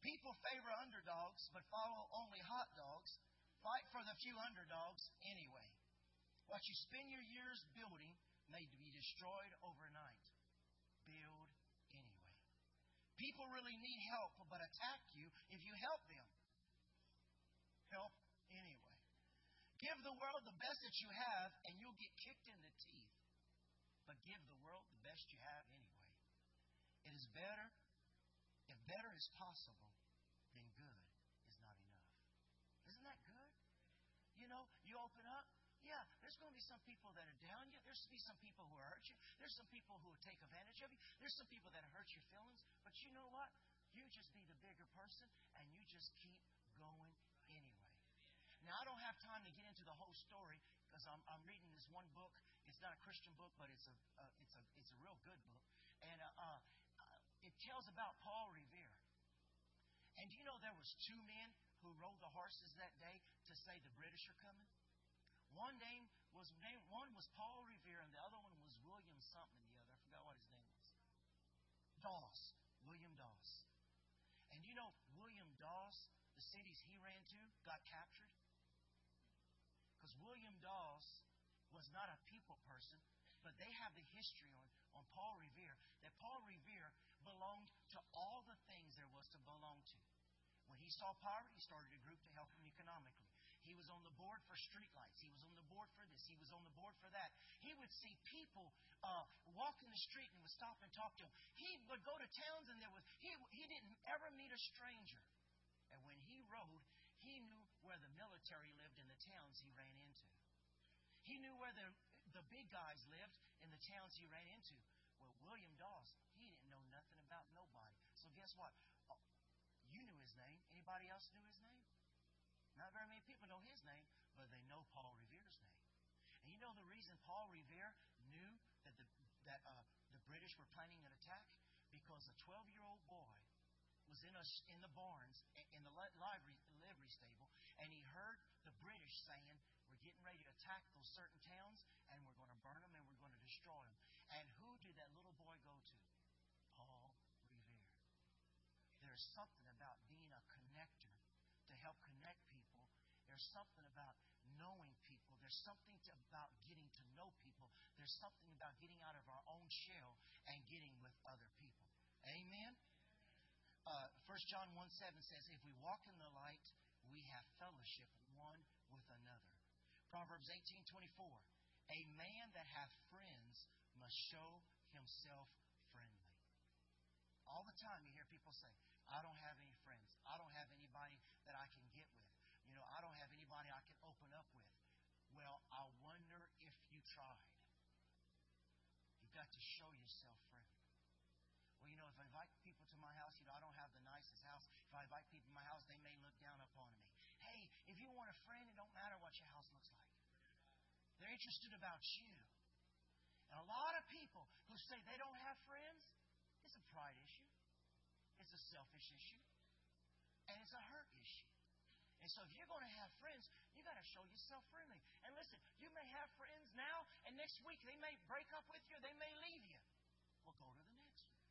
People favor underdogs but follow only hot dogs. Fight for the few underdogs anyway. What you spend your years building may be destroyed overnight. Build anyway. People really need help but attack you if you help them. Help Give the world the best that you have, and you'll get kicked in the teeth. But give the world the best you have anyway. It is better, if better is possible, then good is not enough. Isn't that good? You know, you open up, yeah, there's going to be some people that are down you. There's going to be some people who hurt you. There's some people who will take advantage of you. There's some people that hurt your feelings. But you know what? You just be the bigger person and you just keep going anyway. Now, I don't have time to get into the whole story because I'm, I'm reading this one book. It's not a Christian book, but it's a uh, it's a it's a real good book, and uh, uh, it tells about Paul Revere. And do you know there was two men who rode the horses that day to say the British are coming? One name was name, one was Paul Revere, and the other one was William something. The other, I forgot what his name was. Dawes, William Dawes. And you know William Dawes, the cities he ran to got captured. Because William Dawes was not a people person, but they have the history on, on Paul Revere that Paul Revere belonged to all the things there was to belong to. When he saw poverty, he started a group to help him economically. He was on the board for streetlights. He was on the board for this. He was on the board for that. He would see people uh, walk in the street and would stop and talk to them. He would go to towns and there was he he didn't ever meet a stranger. And when he rode, he knew where the military lived in the towns he ran into. He knew where the the big guys lived in the towns he ran into. Well, William Dawes, he didn't know nothing about nobody. So guess what? Oh, you knew his name. Anybody else knew his name? Not very many people know his name, but they know Paul Revere's name. And you know the reason Paul Revere knew that the that uh, the British were planning an attack because a 12-year-old boy was in a, in the barns in the stable, and he heard the British saying, "We're getting ready to attack those certain towns, and we're going to burn them, and we're going to destroy them." And who did that little boy go to? Paul Revere. There's something about being a connector to help connect people. There's something about knowing people. There's something to, about getting to know people. There's something about getting out of our own shell and getting with other people. Amen? Uh, 1 John 1 7 says, If we walk in the light, we have fellowship one with another. Proverbs 18 24, A man that hath friends must show himself friendly. All the time you hear people say, I don't have any friends. I don't have anybody that I can get with. You know, I don't have anybody I can open up with. Well, I wonder if you tried. You've got to show yourself friendly. Well, you know, if I invite people to my house, you know, I don't have the nicest house. If I invite people to my house, they may look down upon me. Hey, if you want a friend, it don't matter what your house looks like. They're interested about you. And a lot of people who say they don't have friends, it's a pride issue. It's a selfish issue. And it's a hurt issue. And so if you're going to have friends, you got to show yourself friendly. And listen, you may have friends now, and next week they may break up with you, they may leave you. Well, go to the next one.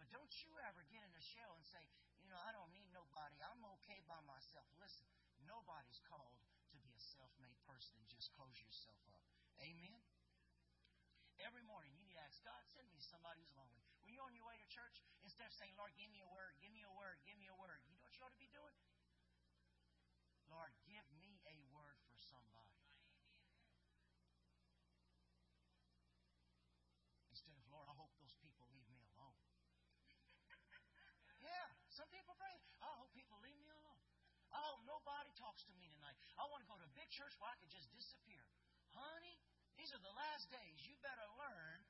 But don't you ever get in a shell and say, you know, I don't need nobody. I'm okay by myself. Listen, nobody's called to be a self-made person and just close yourself up. Amen? Every morning you need to ask God, send me somebody who's lonely. When you're on your way to church, instead of saying, Lord, give me a word, give me a word, give me a word, you know what you ought to be doing? Lord, give me a word for somebody. Instead of, Lord, I hope those people leave me alone. Yeah, some people pray, I hope people leave me alone. I hope nobody talks to me tonight. I want to go to a big church where I could just disappear. Honey, these are the last days. You better learn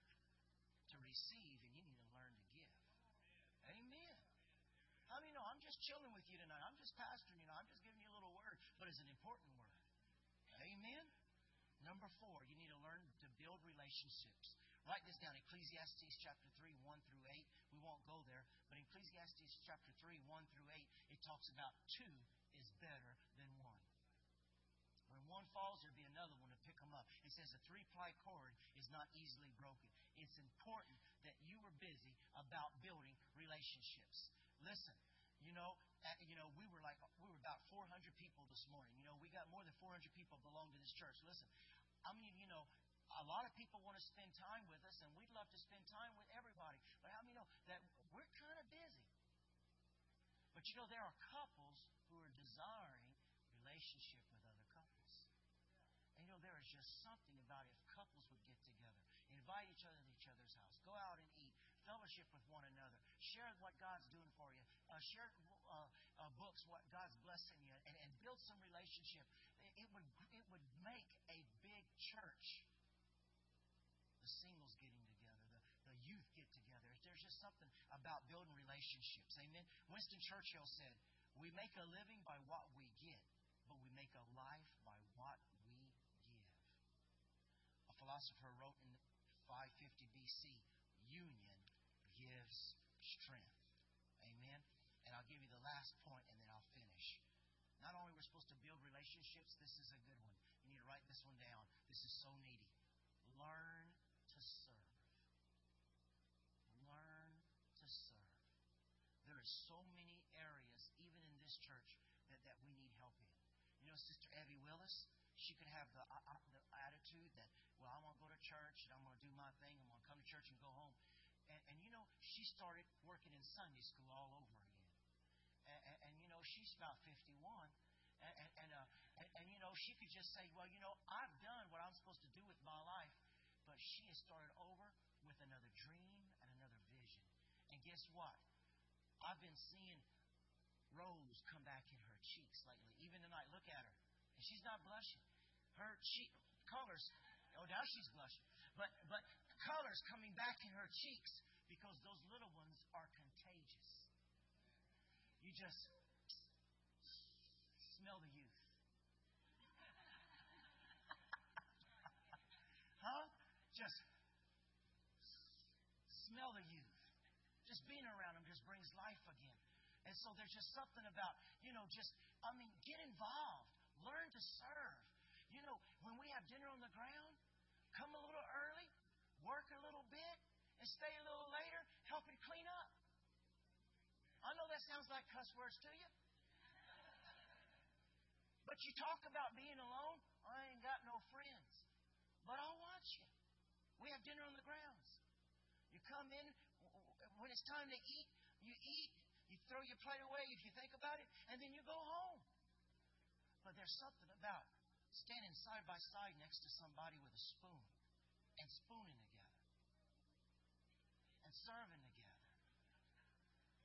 to receive and you need to learn to give. Amen. How many know I'm just chilling with you tonight? I'm just pastoring you know. I'm just giving you a little word, but it's an important word. Amen. Number four, you need to learn to build relationships. Write this down, Ecclesiastes chapter 3, 1 through 8. We won't go there, but Ecclesiastes chapter 3, 1 through 8, it talks about two is better one falls, there'll be another one to pick them up. It says a three ply cord is not easily broken. It's important that you are busy about building relationships. Listen, you know, uh, you know, we were like we were about 400 people this morning. You know, we got more than 400 people belong to this church. Listen, I mean, you know, a lot of people want to spend time with us, and we'd love to spend time with everybody. But how many know that we're kind of busy? But you know, there are couples who are desiring relationship. Just something about if couples would get together, invite each other to each other's house, go out and eat, fellowship with one another, share what God's doing for you, uh, share uh, uh, books, what God's blessing you, and, and build some relationship. It, it would it would make a big church. The singles getting together, the, the youth get together. There's just something about building relationships. Amen. Winston Churchill said, "We make a living by what we get, but we make a life by what we give." A philosopher wrote in 550 BC, "Union gives strength. Amen. And I'll give you the last point and then I'll finish. Not only we're supposed to build relationships, this is a good one. You need to write this one down. This is so needy. Learn to serve. Learn to serve. There are so many areas, even in this church, that, that we need help in. You know, Sister Evie Willis, she could have the, uh, uh the attitude that, well, I'm going to go to church and I'm going to do my thing. I'm going to come to church and go home. And, and you know, she started working in Sunday school all over again. And, and, and you know, she's about 51. And, and, and, uh, and, and, you know, she could just say, well, you know, I've done what I'm supposed to do with my life. But she has started over with another dream and another vision. And guess what? I've been seeing rose come back in her cheeks lately. Even tonight, look at her. And she's not blushing. Her cheek colors Oh, now she's blushing. But but colors coming back in her cheeks because those little ones are contagious. You just smell the youth. huh? Just smell the youth. Just being around them just brings life again. And so there's just something about, you know, just, I mean, get involved. Learn to serve. You know, when we have dinner on the ground, come a little early, work a little bit, and stay a little later, helping clean up. I know that sounds like cuss words to you. But you talk about being alone, I ain't got no friends. But I'll watch you. We have dinner on the grounds. You come in, when it's time to eat, you eat, throw your plate away if you think about it, and then you go home. But there's something about standing side by side next to somebody with a spoon and spooning together and serving together.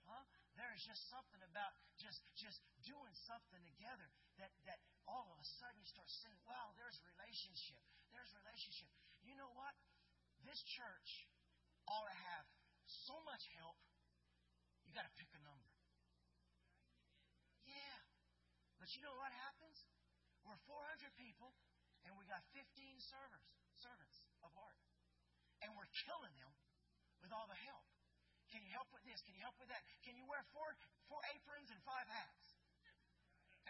Huh? There is just something about just just doing something together that that all of a sudden you start saying, "Wow, there's relationship. There's relationship." You know what? This church ought to have so much help. You got to pick a number. Yeah, but you know what happens? We're 400 people, and we got 15 servers, servants of art, and we're killing them with all the help. Can you help with this? Can you help with that? Can you wear four four aprons and five hats?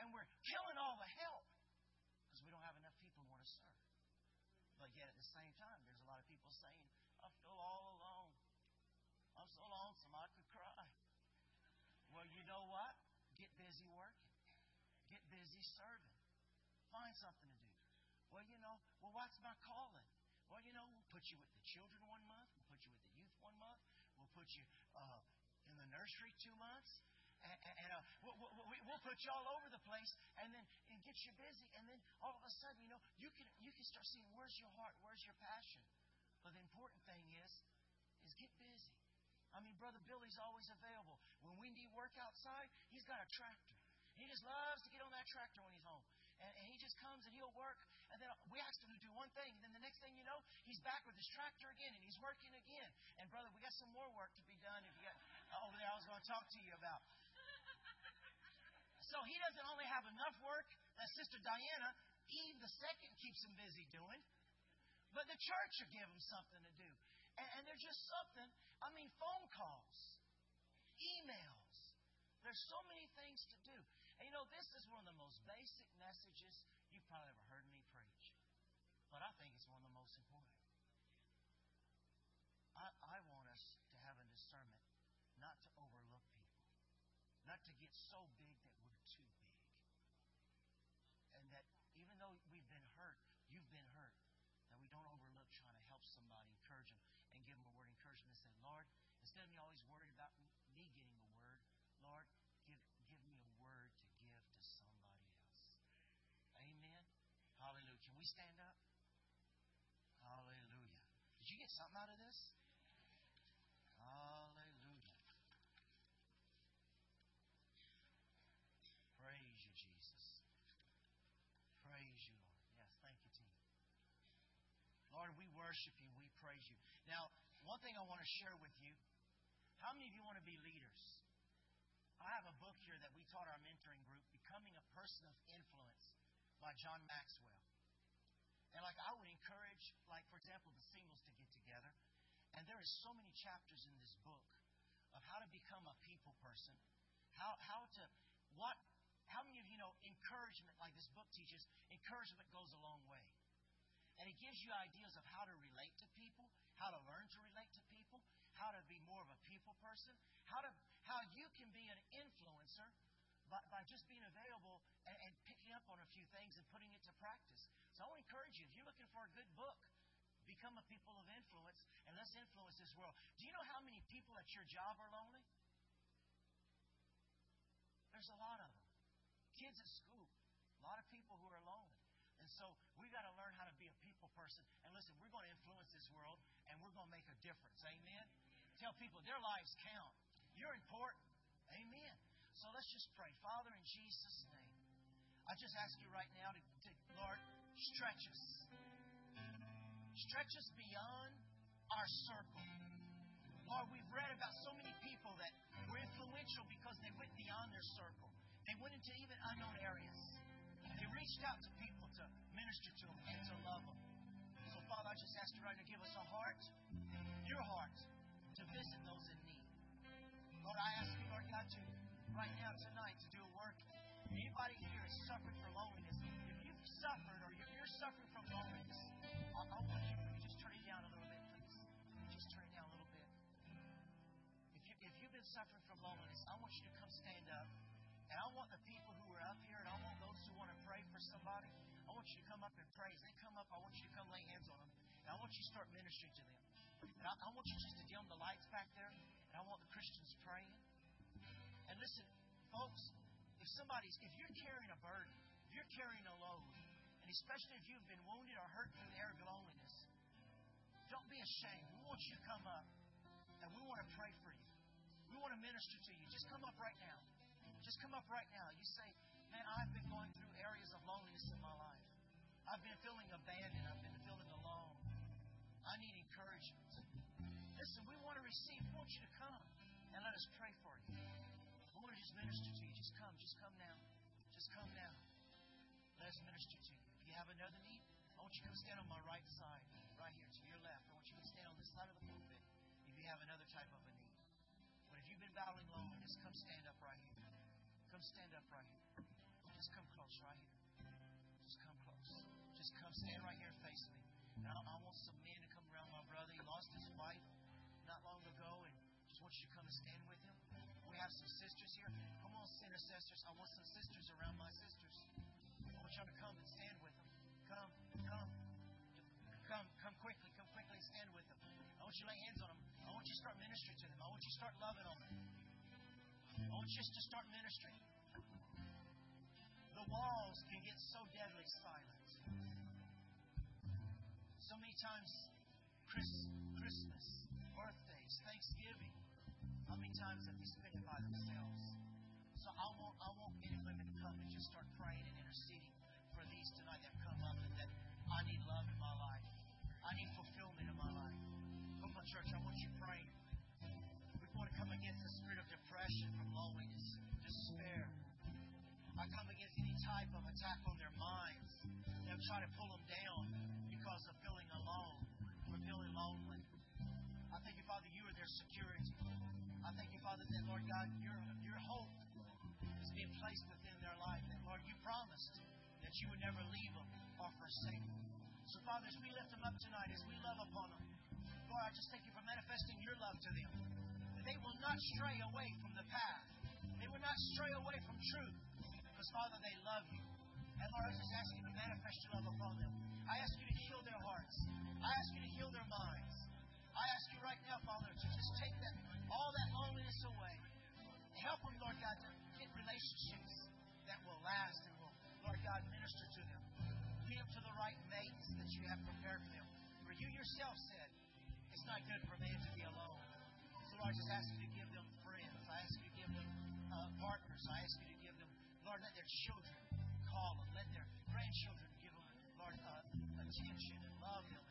And we're killing all the help because we don't have enough people who want to serve. But yet at the same time, there's a lot of people saying, "I feel all alone. I'm so lonesome I could cry." Well, you know what? Get busy working. Get busy serving. Find something to do. Well, you know, well, what's my calling? Well, you know, we'll put you with the children one month. We'll put you with the youth one month. We'll put you uh, in the nursery two months. And, and uh, we'll, we'll put you all over the place, and then and get you busy, and then all of a sudden, you know, you can you can start seeing where's your heart, where's your passion. But the important thing is, is get busy. I mean, Brother Billy's always available. When we need work outside, he's got a tractor. He just loves to get on that tractor when he's home. And, and he just comes and he'll work. And then we asked him to do one thing. And then the next thing you know, he's back with his tractor again and he's working again. And brother, we got some more work to be done. If you got over there, I was going to talk to you about. So he doesn't only have enough work that Sister Diana, Eve the second, keeps him busy doing, but the church will give him something to do. And, and there's just something. I mean, phone calls, emails. There's so many things to do. And you know, this is one of the most basic messages you've probably ever heard me preach. But I think it's one of the most important. I, I want us to have a discernment not to overlook people, not to get so big that we're too big. And that even though we've been hurt, you've been hurt, that we don't overlook trying to help somebody, encourage them, and give them a word of encouragement and say, Lord, instead of me always worried about me getting a word, Lord, give, give me a word to give to somebody else. Amen. Hallelujah. Can we stand up? Hallelujah. Did you get something out of this? Hallelujah. Praise you, Jesus. Praise you, Lord. Yes, thank you, team. Lord, we worship you. We praise you. Now, one thing I want to share with you. How many of you want to be leaders? I have a book here that we taught our mentoring group, Becoming a Person of Influence by John Maxwell. And like I would encourage, like for example, the singles to get together. And there is so many chapters in this book of how to become a people person, how how to what how many of you know encouragement, like this book teaches, encouragement goes a long way. And it gives you ideas of how to relate to people, how to learn to relate to people, how to be more of a people person, how to how you can be an influencer by, by just being available and, and picking up on a few things and putting it to practice. So I want to encourage you, if you're looking for a good book, become a people of influence and let's influence this world. Do you know how many people at your job are lonely? There's a lot of them. Kids at school, a lot of people who are lonely. And so we got to learn how to be a people person. And listen, we're going to influence this world and we're going to make a difference. Amen. Tell people their lives count. You're important. Amen. So let's just pray. Father, in Jesus' name, I just ask you right now to, to Lord, stretch us. Stretch us beyond our circle. Lord, we've read about so many people that were influential because they went beyond their circle. They went into even unknown areas. They reached out to people to minister to them and to love them. So, Father, I just ask you right now, to give us a heart, your heart, to visit those in need. Lord, I ask you, Lord God, to right now, tonight, to do a work. Anybody here is suffering from loneliness. If you've suffered or if you're suffering from loneliness, I, I want you to just turn it down a little bit, please. Just turn it down a little bit. If, you, if you've been suffering from loneliness, I want you to come stand up. And I want the people who are up here, and I want those who want to pray for somebody, I want you to come up and pray. As they come up, I want you to come lay hands on them. And I want you to start ministering to them. And I, I want you just to dim the lights back there, and I want the Christians praying. And listen, folks, if somebody's, if you're carrying a burden, if you're carrying a load, and especially if you've been wounded or hurt through the area of loneliness, don't be ashamed. We want you to come up, and we want to pray for you. We want to minister to you. Just come up right now. Just come up right now. You say, Man, I've been going through areas of loneliness in my life. I've been feeling abandoned. I've been feeling alone. I need encouragement. Listen, we want to receive. We want you to come and let us pray for you. Just minister to you. Just come. Just come now. Just come now. Let us minister to you. If you have another need, I want you to stand on my right side, right here to your left. I want you to stand on this side of the pulpit if you have another type of a need. But if you've been battling loneliness, come stand up right here. Come stand up right here. Just come close right here. Just come close. Just come stand right here face me. I, I want some men to come around my brother. He lost his wife not long ago, and want you to come and stand with him. We have some sisters here. Come on, intercessors. I want some sisters around my sisters. I want y'all to come and stand with them. Come, come. Come, come quickly. Come quickly and stand with them. I want you to lay hands on them. I want you to start ministering to them. I want you to start loving on them. I want you to start ministering. The walls can get so deadly silent. So many times, Chris, Christmas, birthdays, Thanksgiving, how many times have they spent it by themselves? So I want, I want men and women to come and just start praying and interceding for these tonight that come up and that I need love in my life. I need fulfillment in my life. Come on, church, I want you praying. We want to come against the spirit of depression from loneliness, despair. I come against any type of attack on their minds that try to pull them down because of feeling alone or feeling lonely. I thank you, Father, you are their security. I thank you, Father, that, Lord God, your, your hope is being placed within their life. And, Lord, you promised that you would never leave them or forsake them. So, Father, as we lift them up tonight, as we love upon them, Lord, I just thank you for manifesting your love to them. That they will not stray away from the path. They will not stray away from truth. Because, Father, they love you. And, Lord, I just ask you to manifest your love upon them. I ask you to heal their hearts. I ask you to heal their minds. I ask you right now, Father, to just take that all that loneliness away. Help them, Lord God, to get relationships that will last and will, Lord God, minister to them. Lead them to the right mates that you have prepared for them. For you yourself said, it's not good for man to be alone. So, Lord, I just ask you to give them friends. I ask you to give them uh, partners. I ask you to give them, Lord, let their children call them. Let their grandchildren give them, Lord, uh, attention and love them.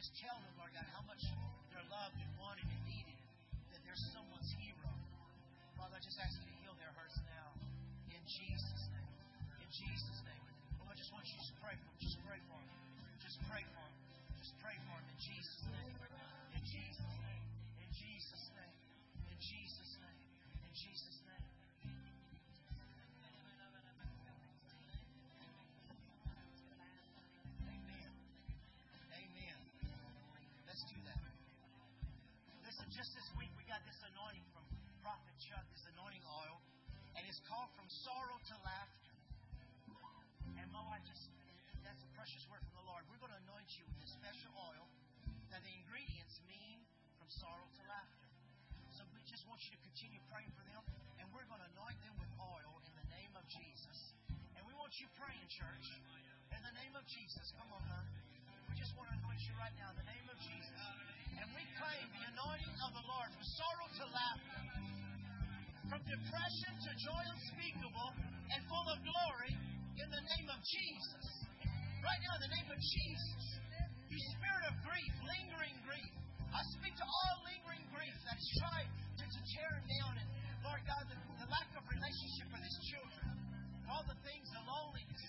Just tell them, Lord God, how much they're loved and wanted and needed, that they're someone's hero. Father, I just ask you to heal their hearts now. In Jesus' name. In Jesus' name. Lord, I just want you to pray for them. Just pray for them. Just pray for them. Just pray for them in Jesus' name. In Jesus' name. In Jesus' name. In Jesus' name. In Jesus' name. This anointing oil, and it's called From Sorrow to Laughter. And my wife just, that's a precious word from the Lord. We're going to anoint you with this special oil. Now, the ingredients mean from sorrow to laughter. So we just want you to continue praying for them, and we're going to anoint them with oil in the name of Jesus. And we want you praying, church, in the name of Jesus. Come on, huh? We just want to anoint you right now in the name of Jesus. And we claim the anointing of the Lord from sorrow to laughter, from depression to joy unspeakable and full of glory in the name of Jesus. Right now, in the name of Jesus, you spirit of grief, lingering grief, I speak to all lingering grief that's tried to, to tear him down. And Lord God, the, the lack of relationship with his children, all the things, the loneliness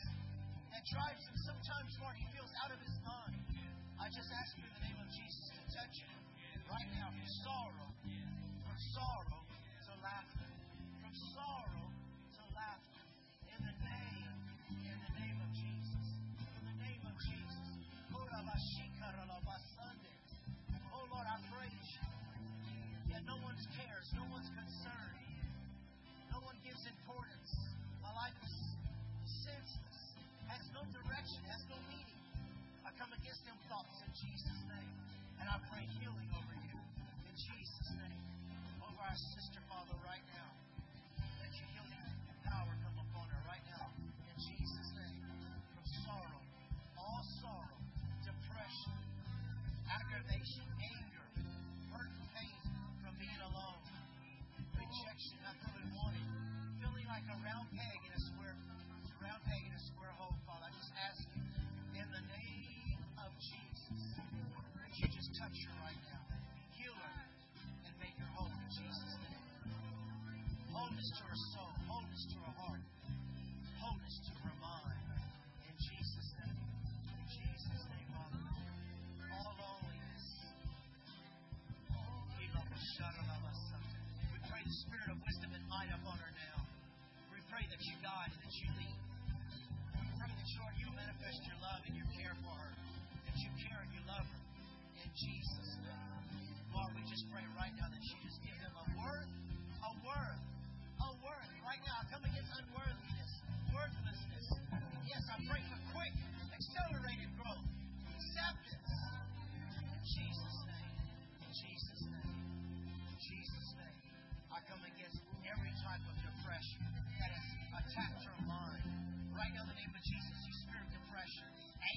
that drives him sometimes, Lord, he feels out of his mind. I just ask you in the name of Jesus to touch him right now from sorrow, from sorrow laughter, from sorrow to laughter. In the name, in the name of Jesus, in the name of Jesus. Oh Lord, I praise you. Yeah, no one's cares, no one's concern, no one gives importance. My life is senseless, has no direction, has no meaning. I come against them thoughts in Jesus' name. And I pray healing over you in Jesus' name. To her soul, wholeness to her heart, wholeness to her mind. In Jesus' name. In Jesus' name, Father. All loneliness. We pray the spirit of wisdom and might upon her now. We pray that you guide and that you lead. We pray that, Lord, you manifest your love and your care for her. That you care and you love her. In Jesus' name. Lord, we just pray right now that you just give them spirit of depression,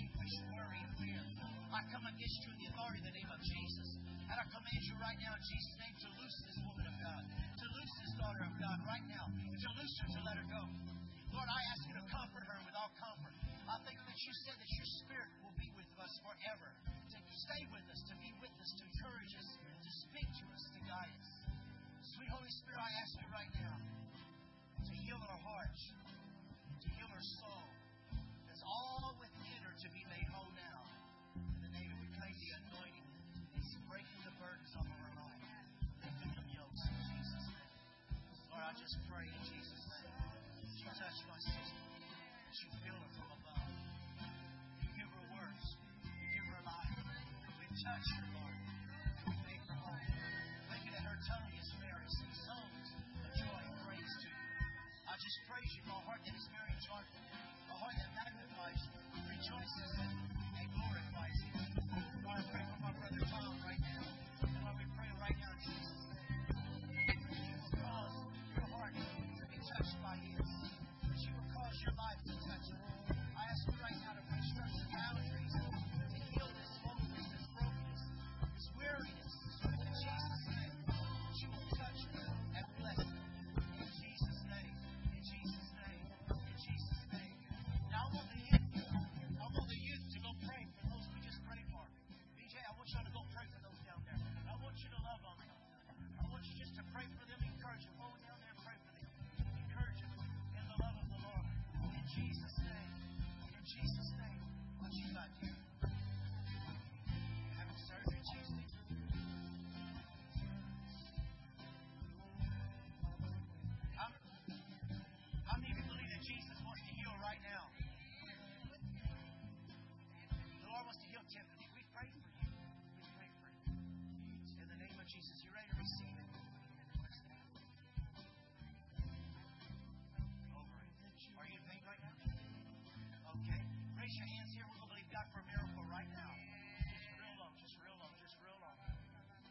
anguish, worry, and fear. I come against you in the authority of the name of Jesus. And I command you right now in Jesus' name to loose this woman of God, to loose this daughter of God right now, to loose her, to let her go. Lord, I ask you to comfort her with all comfort. I think that you said that your spirit will be with us forever, to stay with us, to be with us, to encourage us, to speak to us, to guide us. Sweet Holy Spirit, I ask you right now to heal her heart, to heal her soul. All within her to be made whole now. In the name of we claim the anointing. It's breaking the burdens off of her life. Lifting the yokes in Jesus' name. Lord, I just pray in Jesus' name. that You touch my sister. that You feel her from above. You give her words. You give her life. We touch her, Lord. We make her whole. Thank you that her tongue is very sing songs of joy and praise to you. I just praise you a heart that is very joyful, a heart that magnifies rejoices and glorifies you. Your hands here. We're going to believe God for a miracle right now. Just real low, just real low, just real low.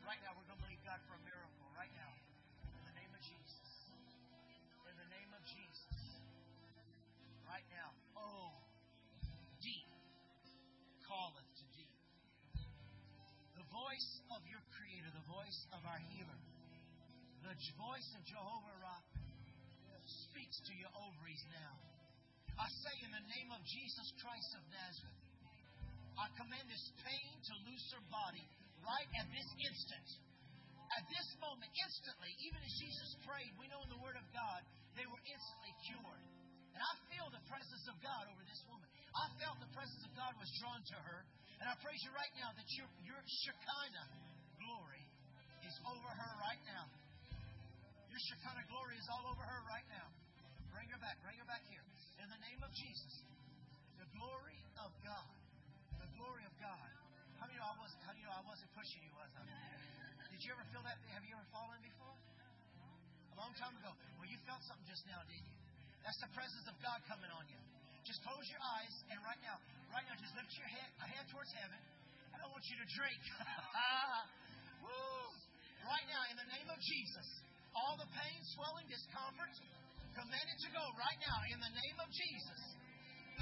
Right now, we're going to believe God for a miracle right now. In the name of Jesus. In the name of Jesus. Right now. Oh, deep calleth to deep. The voice of your Creator, the voice of our healer, the voice of Jehovah Rapha speaks to your ovaries now. I say in the name of Jesus Christ of Nazareth, I command this pain to loose her body right at this instant. At this moment, instantly, even as Jesus prayed, we know in the Word of God, they were instantly cured. And I feel the presence of God over this woman. I felt the presence of God was drawn to her. And I praise you right now that your, your Shekinah glory is over her right now. Your Shekinah glory is all over her right now. Bring her back. Bring her back here. In the name of Jesus. The glory of God. The glory of God. How do you know I wasn't, how do you know I wasn't pushing you, was I? Did you ever feel that? Have you ever fallen before? A long time ago. Well, you felt something just now, didn't you? That's the presence of God coming on you. Just close your eyes, and right now, right now, just lift your head, a hand towards heaven. I want you to drink. Woo! Right now, in the name of Jesus, all the pain, swelling, discomfort, command it to go right now in the name of Jesus.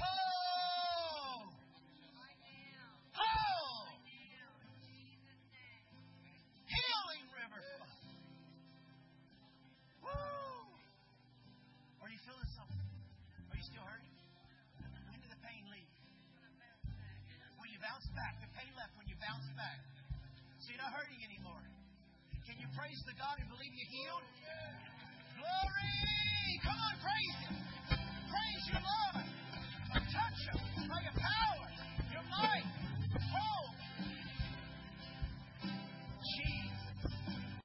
Oh! Oh! Healing river flow. Woo! Are you feeling something? Are you still hurting? When did the pain leave? When you bounce back. The pain left when you bounce back. So you're not hurting anymore. Can you praise the God who believe you healed? Glory! Come on, praise Him. Praise your Lord! your by your power, your might.